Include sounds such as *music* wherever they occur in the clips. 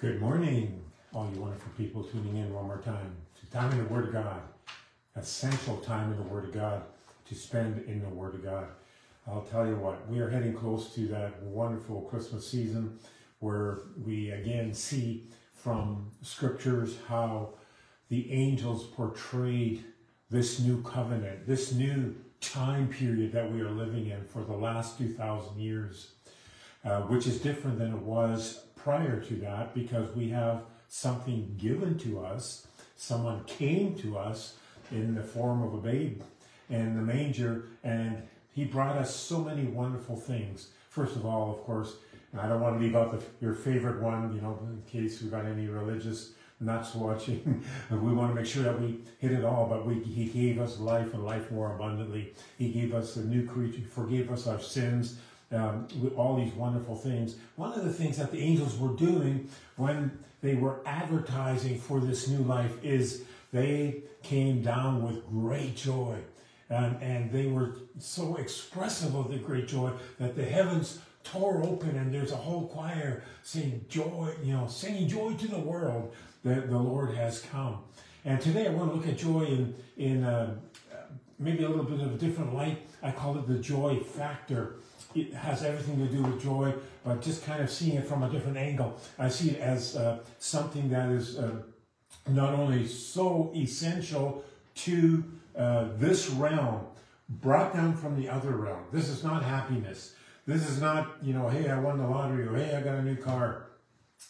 Good morning, all you wonderful people tuning in one more time to time in the Word of God. Essential time in the Word of God to spend in the Word of God. I'll tell you what, we are heading close to that wonderful Christmas season where we again see from scriptures how the angels portrayed this new covenant, this new time period that we are living in for the last 2,000 years, uh, which is different than it was prior to that because we have something given to us. Someone came to us in the form of a babe in the manger, and he brought us so many wonderful things. First of all, of course, I don't want to leave out the, your favorite one, you know, in case we've got any religious nuts watching. *laughs* we want to make sure that we hit it all, but we, he gave us life and life more abundantly. He gave us a new creature, forgave us our sins, um, with all these wonderful things. One of the things that the angels were doing when they were advertising for this new life is they came down with great joy. And, and they were so expressive of the great joy that the heavens tore open and there's a whole choir saying joy, you know, singing joy to the world that the Lord has come. And today I want to look at joy in, in uh, maybe a little bit of a different light. I call it the joy factor it has everything to do with joy, but just kind of seeing it from a different angle. I see it as uh, something that is uh, not only so essential to uh, this realm, brought down from the other realm. This is not happiness. This is not, you know, hey, I won the lottery or hey, I got a new car.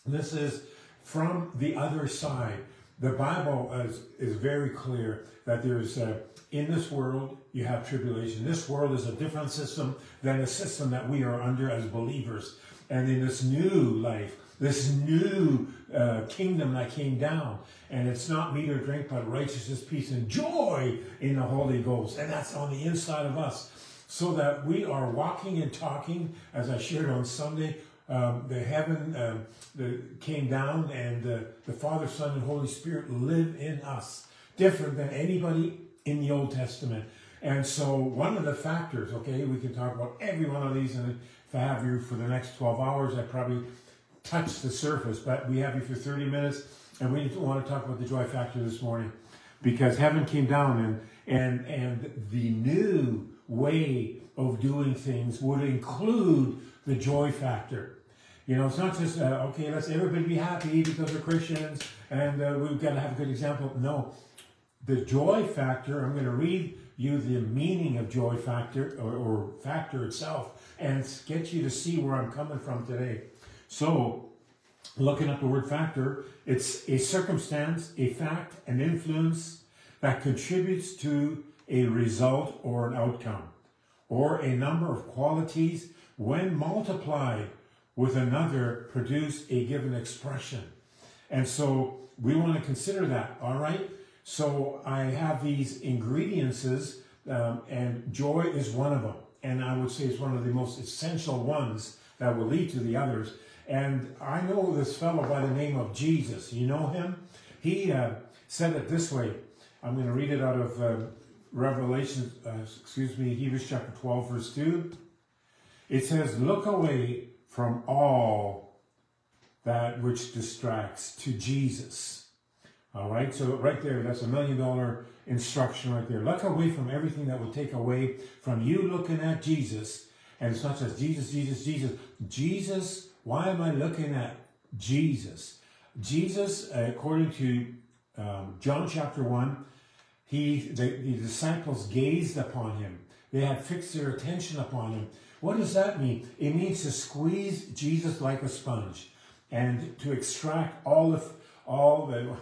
This is from the other side. The Bible is, is very clear that there's uh, in this world, you have tribulation. This world is a different system than the system that we are under as believers. And in this new life, this new uh, kingdom that came down, and it's not meat or drink, but righteousness, peace, and joy in the Holy Ghost. And that's on the inside of us. So that we are walking and talking, as I shared on Sunday, um, the heaven uh, the, came down, and uh, the Father, Son, and Holy Spirit live in us. Different than anybody in the Old Testament. And so one of the factors, okay, we can talk about every one of these, and if I have you for the next 12 hours, I probably touch the surface, but we have you for 30 minutes, and we want to talk about the joy factor this morning. Because heaven came down and, and, and the new way of doing things would include the joy factor. You know, it's not just, uh, okay, let's everybody be happy because we're Christians and uh, we've got to have a good example. No, the joy factor, I'm going to read you the meaning of joy factor or, or factor itself and get you to see where I'm coming from today. So, looking up the word factor, it's a circumstance, a fact, an influence that contributes to a result or an outcome, or a number of qualities when multiplied with another produce a given expression. And so we want to consider that, all right? So I have these ingredients, um, and joy is one of them. And I would say it's one of the most essential ones that will lead to the others. And I know this fellow by the name of Jesus. You know him? He uh, said it this way. I'm going to read it out of uh, Revelation, uh, excuse me, Hebrews chapter 12, verse 2. It says, Look away from all that which distracts to Jesus. All right, so right there, that's a million dollar instruction right there. Look away from everything that would take away from you looking at Jesus. And it's not just Jesus, Jesus, Jesus. Jesus, why am I looking at Jesus? Jesus, according to um, John chapter 1, he, the, the disciples gazed upon him. They had fixed their attention upon him. What does that mean? It means to squeeze Jesus like a sponge and to extract all the all the,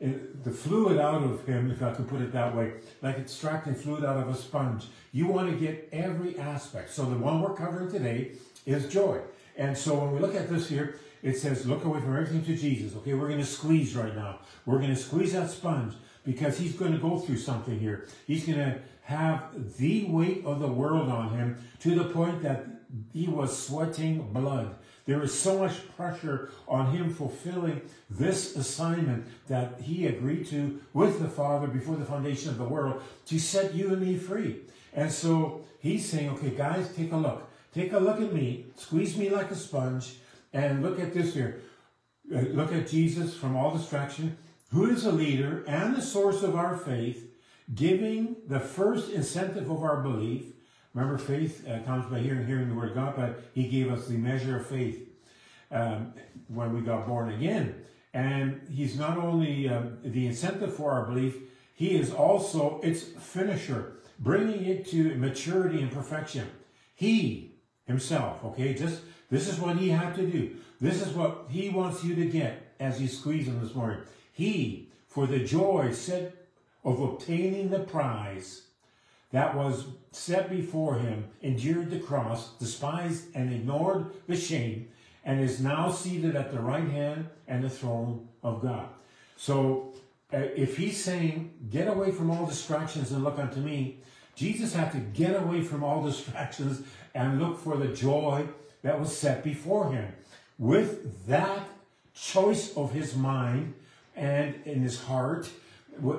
*laughs* the fluid out of him, if I can put it that way, like extracting fluid out of a sponge. You want to get every aspect. So the one we're covering today is joy. And so when we look at this here, it says, look away from everything to Jesus. Okay, we're going to squeeze right now. We're going to squeeze that sponge because he's going to go through something here. He's going to have the weight of the world on him to the point that he was sweating blood. There is so much pressure on him fulfilling this assignment that he agreed to with the Father before the foundation of the world to set you and me free. And so he's saying, okay, guys, take a look. Take a look at me, squeeze me like a sponge, and look at this here. uh, look at Jesus from all distraction, who is the leader and the source of our faith, giving the first incentive of our belief. Remember, faith uh, comes by hearing, hearing the word of God, but he gave us the measure of faith um, when we got born again. And he's not only um, the incentive for our belief, he is also its finisher, bringing it to maturity and perfection. He himself, okay, just this is what he had to do. This is what he wants you to get as you squeeze him this morning. He, for the joy set of obtaining the prize that was set before him, endured the cross, despised and ignored the shame, and is now seated at the right hand and the throne of God. So uh, if he's saying, get away from all distractions and look unto me, Jesus had to get away from all *laughs* distractions and look for the joy that was set before him. With that choice of his mind and in his heart,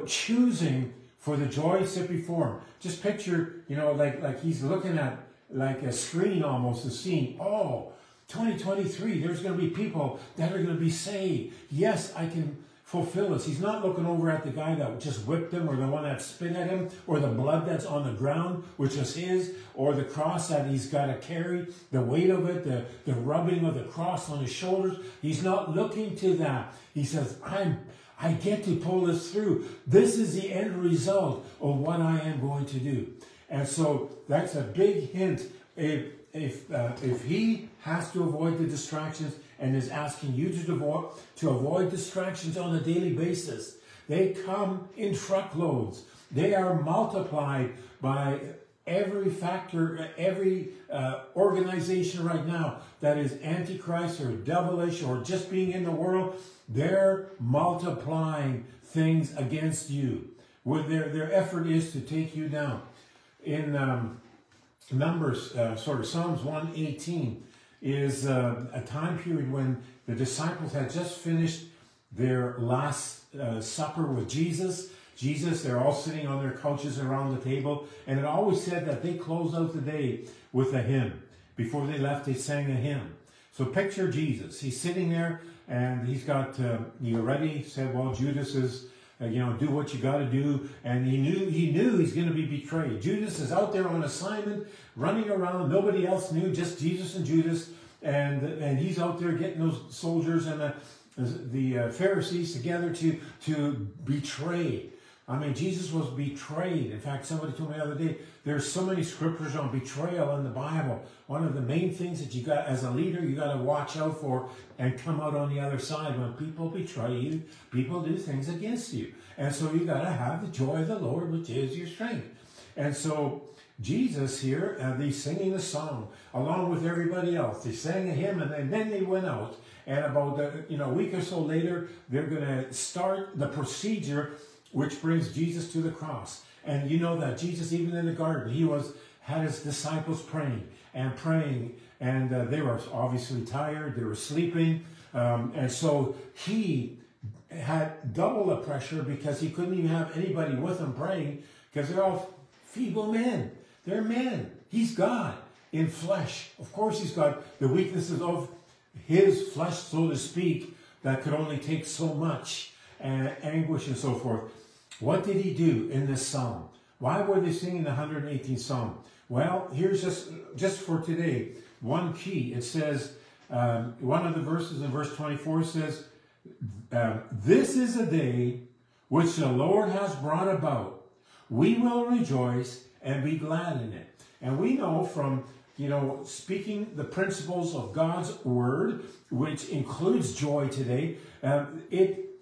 choosing for the joy set before him. Just picture, you know, like, like he's looking at like a screen almost, a scene. Oh, 2023, there's going to be people that are going to be saved. Yes, I can fulfill this. He's not looking over at the guy that just whipped him or the one that spit at him or the blood that's on the ground, which is his, or the cross that he's got to carry, the weight of it, the, the rubbing of the cross on his shoulders. He's not looking to that. He says, I'm, I get to pull this through. This is the end result of what I am going to do. And so that's a big hint. If, if, uh, if he has to avoid the distractions and is asking you to avoid, to avoid distractions on a daily basis, they come in truckloads. They are multiplied by every factor, every uh, organization right now that is antichrist or devilish or just being in the world, they're multiplying things against you. What their, their effort is to take you down. In um, Numbers, uh, sort of Psalms 118 is uh, a time period when the disciples had just finished their last uh, supper with Jesus. Jesus, they're all sitting on their couches around the table, and it always said that they closed out the day with a hymn. Before they left, they sang a hymn. So picture Jesus. He's sitting there, and he's got, uh, he already said, well, Judas is uh, you know, do what you got to do. And he knew he knew he's going to be betrayed. Judas is out there on assignment, running around. Nobody else knew, just Jesus and Judas. And and he's out there getting those soldiers and the the uh, Pharisees together to to betray I mean, Jesus was betrayed. In fact, somebody told me the other day, there's so many scriptures on betrayal in the Bible. One of the main things that you got, as a leader, you got to watch out for and come out on the other side. When people betray you, people do things against you. And so you got to have the joy of the Lord, which is your strength. And so Jesus here, uh, they singing a song along with everybody else. They sang a hymn and then, then they went out. And about the, you know, a week or so later, they're going to start the procedure which brings Jesus to the cross. And you know that Jesus, even in the garden, he was had his disciples praying and praying, and uh, they were obviously tired. They were sleeping, um, and so he had double the pressure because he couldn't even have anybody with him praying because they're all feeble men. They're men. He's God in flesh. Of course, he's got the weaknesses of his flesh, so to speak, that could only take so much and anguish and so forth. What did he do in this psalm? Why were they singing the 118th psalm? Well, here's just, just for today, one key. It says, um, one of the verses in verse 24 says, uh, This is a day which the Lord has brought about. We will rejoice and be glad in it. And we know from, you know, speaking the principles of God's word, which includes joy today, um, it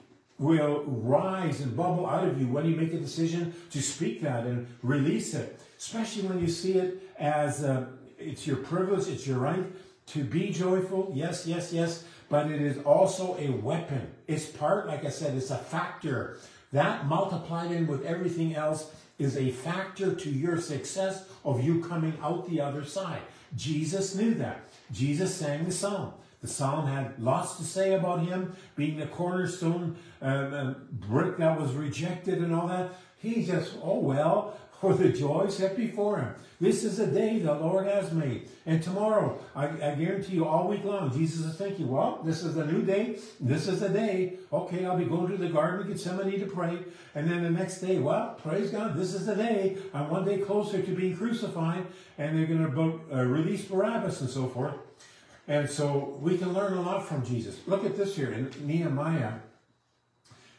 will rise and bubble out of you when you make a decision to speak that and release it, especially when you see it as uh, it's your privilege, it's your right to be joyful. Yes, yes, yes. But it is also a weapon. It's part, like I said, it's a factor. That multiplied in with everything else is a factor to your success of you coming out the other side. Jesus knew that. Jesus sang the psalm. The psalm had lots to say about him being the cornerstone uh, uh, brick that was rejected and all that. He just, oh well, *laughs* for the joy set before him. This is a day the Lord has made. And tomorrow, I, I, guarantee you, all week long, Jesus is thinking, well, this is a new day. This is the day. Okay, I'll be going to the Garden of Gethsemane to pray. And then the next day, well, praise God, this is the day. I'm one day closer to being crucified. And they're going to uh, release Barabbas and so forth. And so we can learn a lot from Jesus. Look at this here in Nehemiah.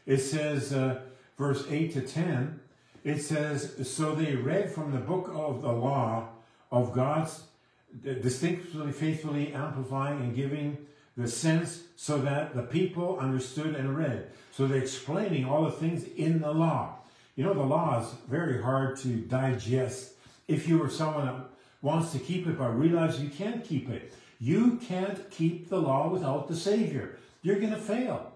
It says, uh, verse 8 to 10, it says, So they read from the book of the law of God's distinctly, faithfully amplifying and giving the sense so that the people understood and read. So they're explaining all the things in the law. You know, the law is very hard to digest if you are someone that wants to keep it but realize you can't keep it. You can't keep the law without the Savior. You're going to fail.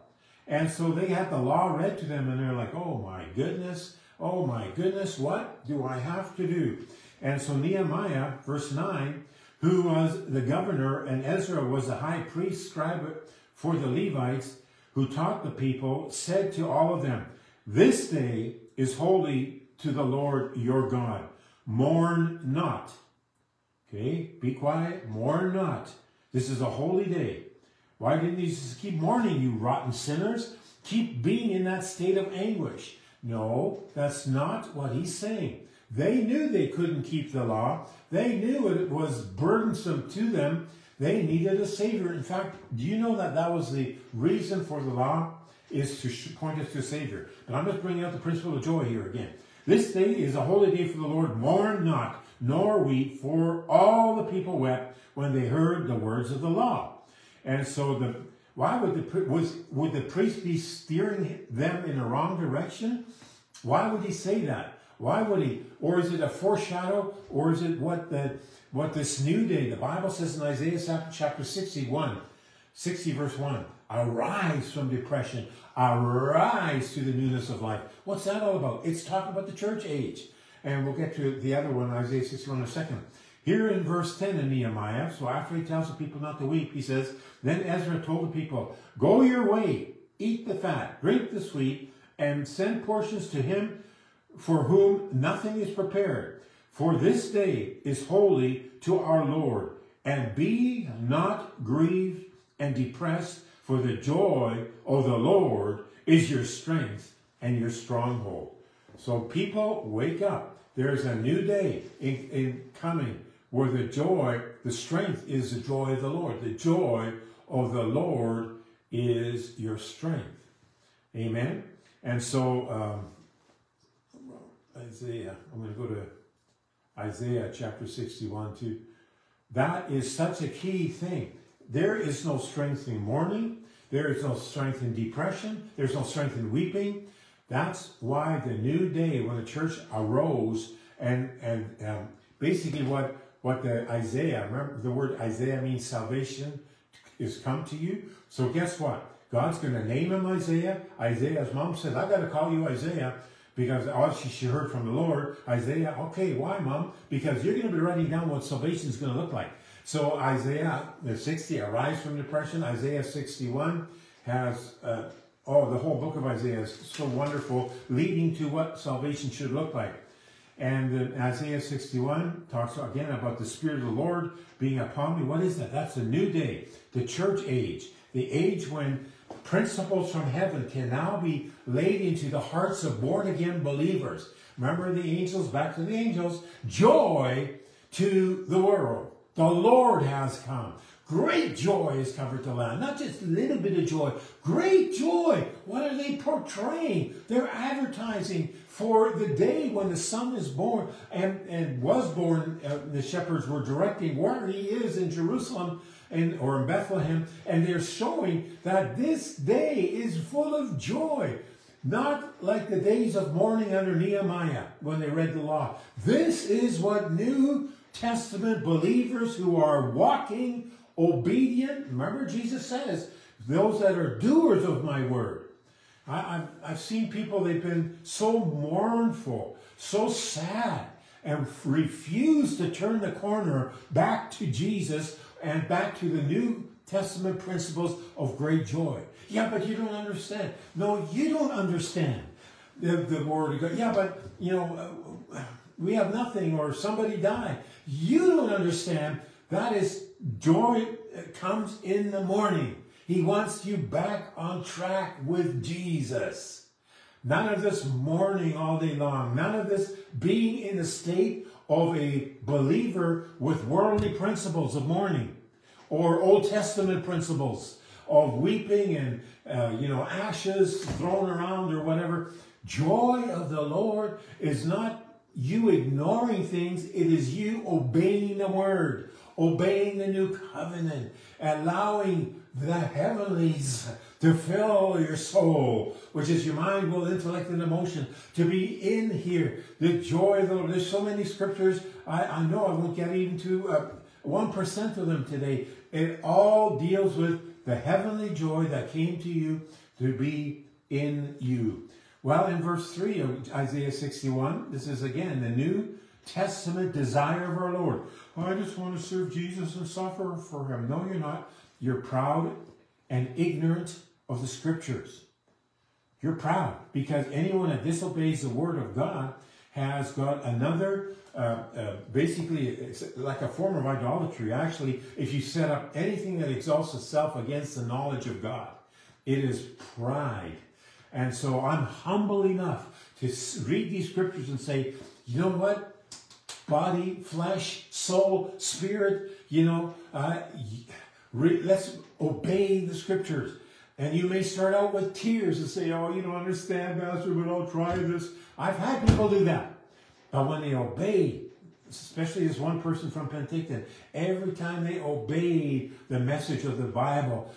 And so they had the law read to them and they're like, oh my goodness, oh my goodness, what do I have to do? And so Nehemiah, verse 9, who was the governor, and Ezra was the high priest scribe for the Levites, who taught the people, said to all of them, This day is holy to the Lord your God. Mourn not. Okay, be quiet, mourn not. This is a holy day. Why didn't he just keep mourning, you rotten sinners? Keep being in that state of anguish. No, that's not what he's saying. They knew they couldn't keep the law. They knew it was burdensome to them. They needed a Savior. In fact, do you know that that was the reason for the law? Is to point us to a Savior. But I'm just bringing out the principle of joy here again. This day is a holy day for the Lord. Mourn not, nor weep, for all the people wept when they heard the words of the law. And so the why would the was would the priest be steering them in the wrong direction? Why would he say that? Why would he? Or is it a foreshadow? Or is it what the what this new day? The Bible says in Isaiah chapter 61, 60 verse 1, arise from depression, arise to the newness of life. What's that all about? It's talking about the church age. And we'll get to the other one, Isaiah 61 in a second. Here in verse 10 in Nehemiah, so after he tells the people not to weep, he says, Then Ezra told the people, Go your way, eat the fat, drink the sweet, and send portions to him for whom nothing is prepared. For this day is holy to our Lord. And be not grieved and depressed, for the joy of the Lord is your strength and your stronghold. So people, wake up. There's a new day in, in coming where the joy, the strength is the joy of the Lord. The joy of the Lord is your strength. Amen. And so, um, Isaiah, I'm going to go to Isaiah chapter 61 too. That is such a key thing. There is no strength in mourning. There is no strength in depression. There's no strength in weeping. That's why the new day, when the church arose, and and um, basically what what the Isaiah, remember the word Isaiah means salvation is come to you. So guess what? God's going to name him Isaiah. Isaiah's mom says, I got to call you Isaiah because all she, she heard from the Lord, Isaiah, okay, why, mom? Because you're going to be writing down what salvation is going to look like. So Isaiah 60, arise from depression. Isaiah 61 has, uh, oh, the whole book of Isaiah is so wonderful, leading to what salvation should look like. And uh, Isaiah 61 talks again about the Spirit of the Lord being upon me. What is that? That's a new day, the church age, the age when principles from heaven can now be laid into the hearts of born again believers. Remember the angels, back to the angels, joy to the world. The Lord has come. Great joy is covered the land. Not just a little bit of joy. Great joy. What are they portraying? They're advertising for the day when the son is born and, and was born. Uh, the shepherds were directing where he is in Jerusalem and, or in Bethlehem. And they're showing that this day is full of joy. Not like the days of mourning under Nehemiah when they read the law. This is what New Testament believers who are walking obedient. Remember, Jesus says, those that are doers of my word. I, have I've seen people, they've been so mournful, so sad, and refuse to turn the corner back to Jesus and back to the New Testament principles of great joy. Yeah, but you don't understand. No, you don't understand the, the word of God. Yeah, but, you know, uh, we have nothing or somebody died. You don't understand. That is joy comes in the morning. He wants you back on track with Jesus. None of this mourning all day long. None of this being in the state of a believer with worldly principles of mourning or Old Testament principles of weeping and, uh, you know, ashes thrown around or whatever. Joy of the Lord is not you ignoring things. It is you obeying the word, obeying the new covenant, allowing the heavenlies to fill your soul, which is your mind, will, intellect, and emotion, to be in here. The joy of the Lord. There's so many scriptures. I, I know I won't get even to uh, 1% of them today. It all deals with the heavenly joy that came to you to be in you. Well, in verse 3 of Isaiah 61, this is again the New Testament desire of our Lord. I just want to serve Jesus and suffer for him. No, you're not. You're proud and ignorant of the scriptures. You're proud because anyone that disobeys the word of God has got another, uh, uh, basically, like a form of idolatry. Actually, if you set up anything that exalts itself against the knowledge of God, it is pride. And so I'm humble enough to read these scriptures and say, you know what? Body, flesh, soul, spirit, you know, uh, let's obey the scriptures. And you may start out with tears and say, oh, you don't understand, Pastor, but I'll try this. I've had people do that. But when they obey, especially this one person from Penticton, every time they obeyed the message of the Bible,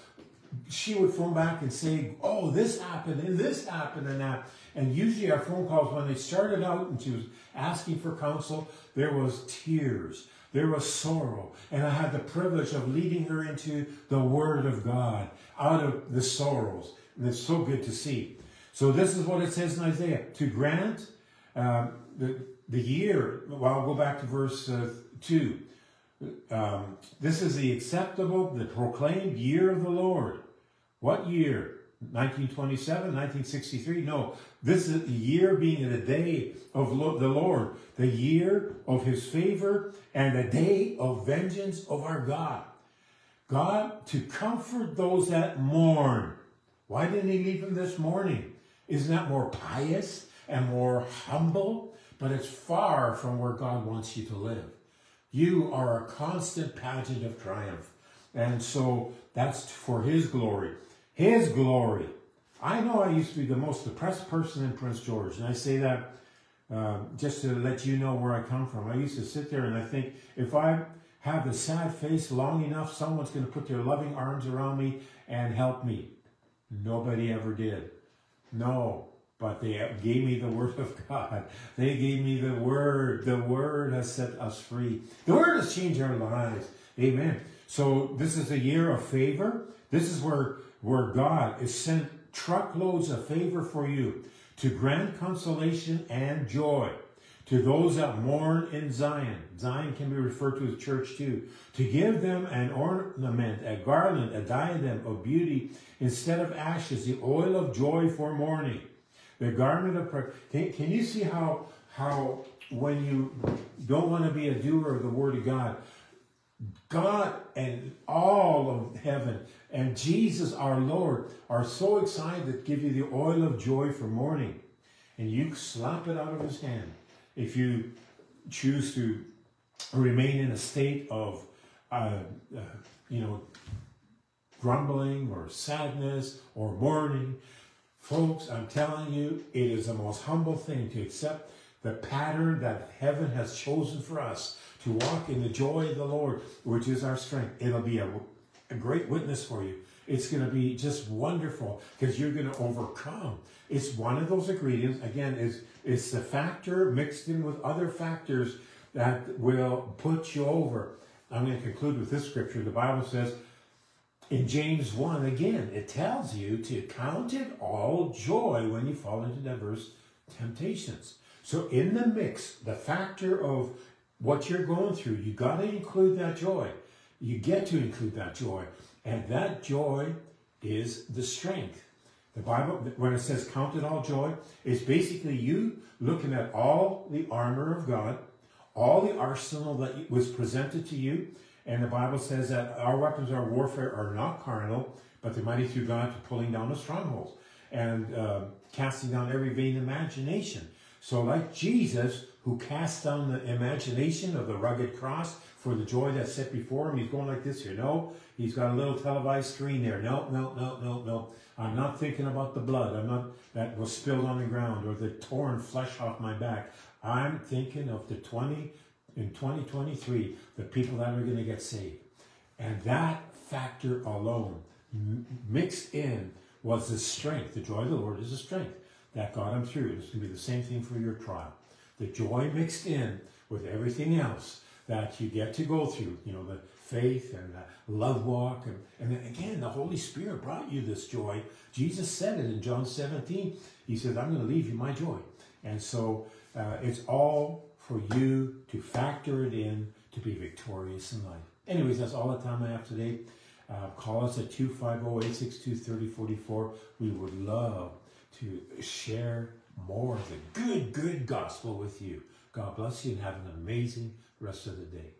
she would phone back and say, oh, this happened and this happened and that. And usually our phone calls, when they started out and she was asking for counsel, there was tears. There was sorrow. And I had the privilege of leading her into the Word of God out of the sorrows. And it's so good to see. So this is what it says in Isaiah. To grant um, the, the year, well, I'll go back to verse uh, 2. Um, this is the acceptable, the proclaimed year of the Lord. What year? 1927, 1963? No, this is the year being the day of the Lord, the year of his favor and the day of vengeance of our God. God to comfort those that mourn. Why didn't he leave them this morning? Isn't that more pious and more humble? But it's far from where God wants you to live. You are a constant pageant of triumph. And so that's for his glory. His glory. I know I used to be the most depressed person in Prince George. And I say that uh, just to let you know where I come from. I used to sit there and I think if I have a sad face long enough, someone's going to put their loving arms around me and help me. Nobody ever did. No, but they gave me the word of God. They gave me the word. The word has set us free. The word has changed our lives. Amen. So this is a year of favor. This is where, where God is sent truckloads of favor for you to grant consolation and joy to those that mourn in Zion. Zion can be referred to as church too. To give them an ornament, a garland, a diadem of beauty instead of ashes, the oil of joy for mourning. The garment of prayer. Can, can you see how, how when you don't want to be a doer of the word of God, God and all of heaven and Jesus our Lord are so excited to give you the oil of joy for mourning. And you slap it out of his hand if you choose to remain in a state of, uh, uh, you know, grumbling or sadness or mourning. Folks, I'm telling you, it is the most humble thing to accept the pattern that heaven has chosen for us to walk in the joy of the Lord, which is our strength. It'll be a, a great witness for you. It's going to be just wonderful because you're going to overcome. It's one of those ingredients. Again, is it's the factor mixed in with other factors that will put you over. I'm going to conclude with this scripture. The Bible says in James 1, again, it tells you to count it all joy when you fall into diverse temptations. So in the mix, the factor of what you're going through, you got to include that joy. You get to include that joy. And that joy is the strength. The Bible, when it says count it all joy, it's basically you looking at all the armor of God, all the arsenal that was presented to you. And the Bible says that our weapons our warfare are not carnal, but they're mighty through God to pulling down the strongholds and uh, casting down every vain imagination. So, like Jesus, who cast down the imagination of the rugged cross for the joy that's set before him, he's going like this here. No, he's got a little televised screen there. No, no, no, no, no. I'm not thinking about the blood. I'm not that was spilled on the ground or the torn flesh off my back. I'm thinking of the 20 in 2023, the people that are going to get saved. And that factor alone mixed in was the strength. The joy of the Lord is the strength that got him through. It's going to be the same thing for your trial. The joy mixed in with everything else that you get to go through, you know, the faith and the love walk. And, and then again, the Holy Spirit brought you this joy. Jesus said it in John 17. He said, I'm going to leave you my joy. And so uh, it's all for you to factor it in to be victorious in life. Anyways, that's all the time I have today. Uh, call us at 250-862-3044. We would love to share more of the good, good gospel with you. God bless you and have an amazing rest of the day.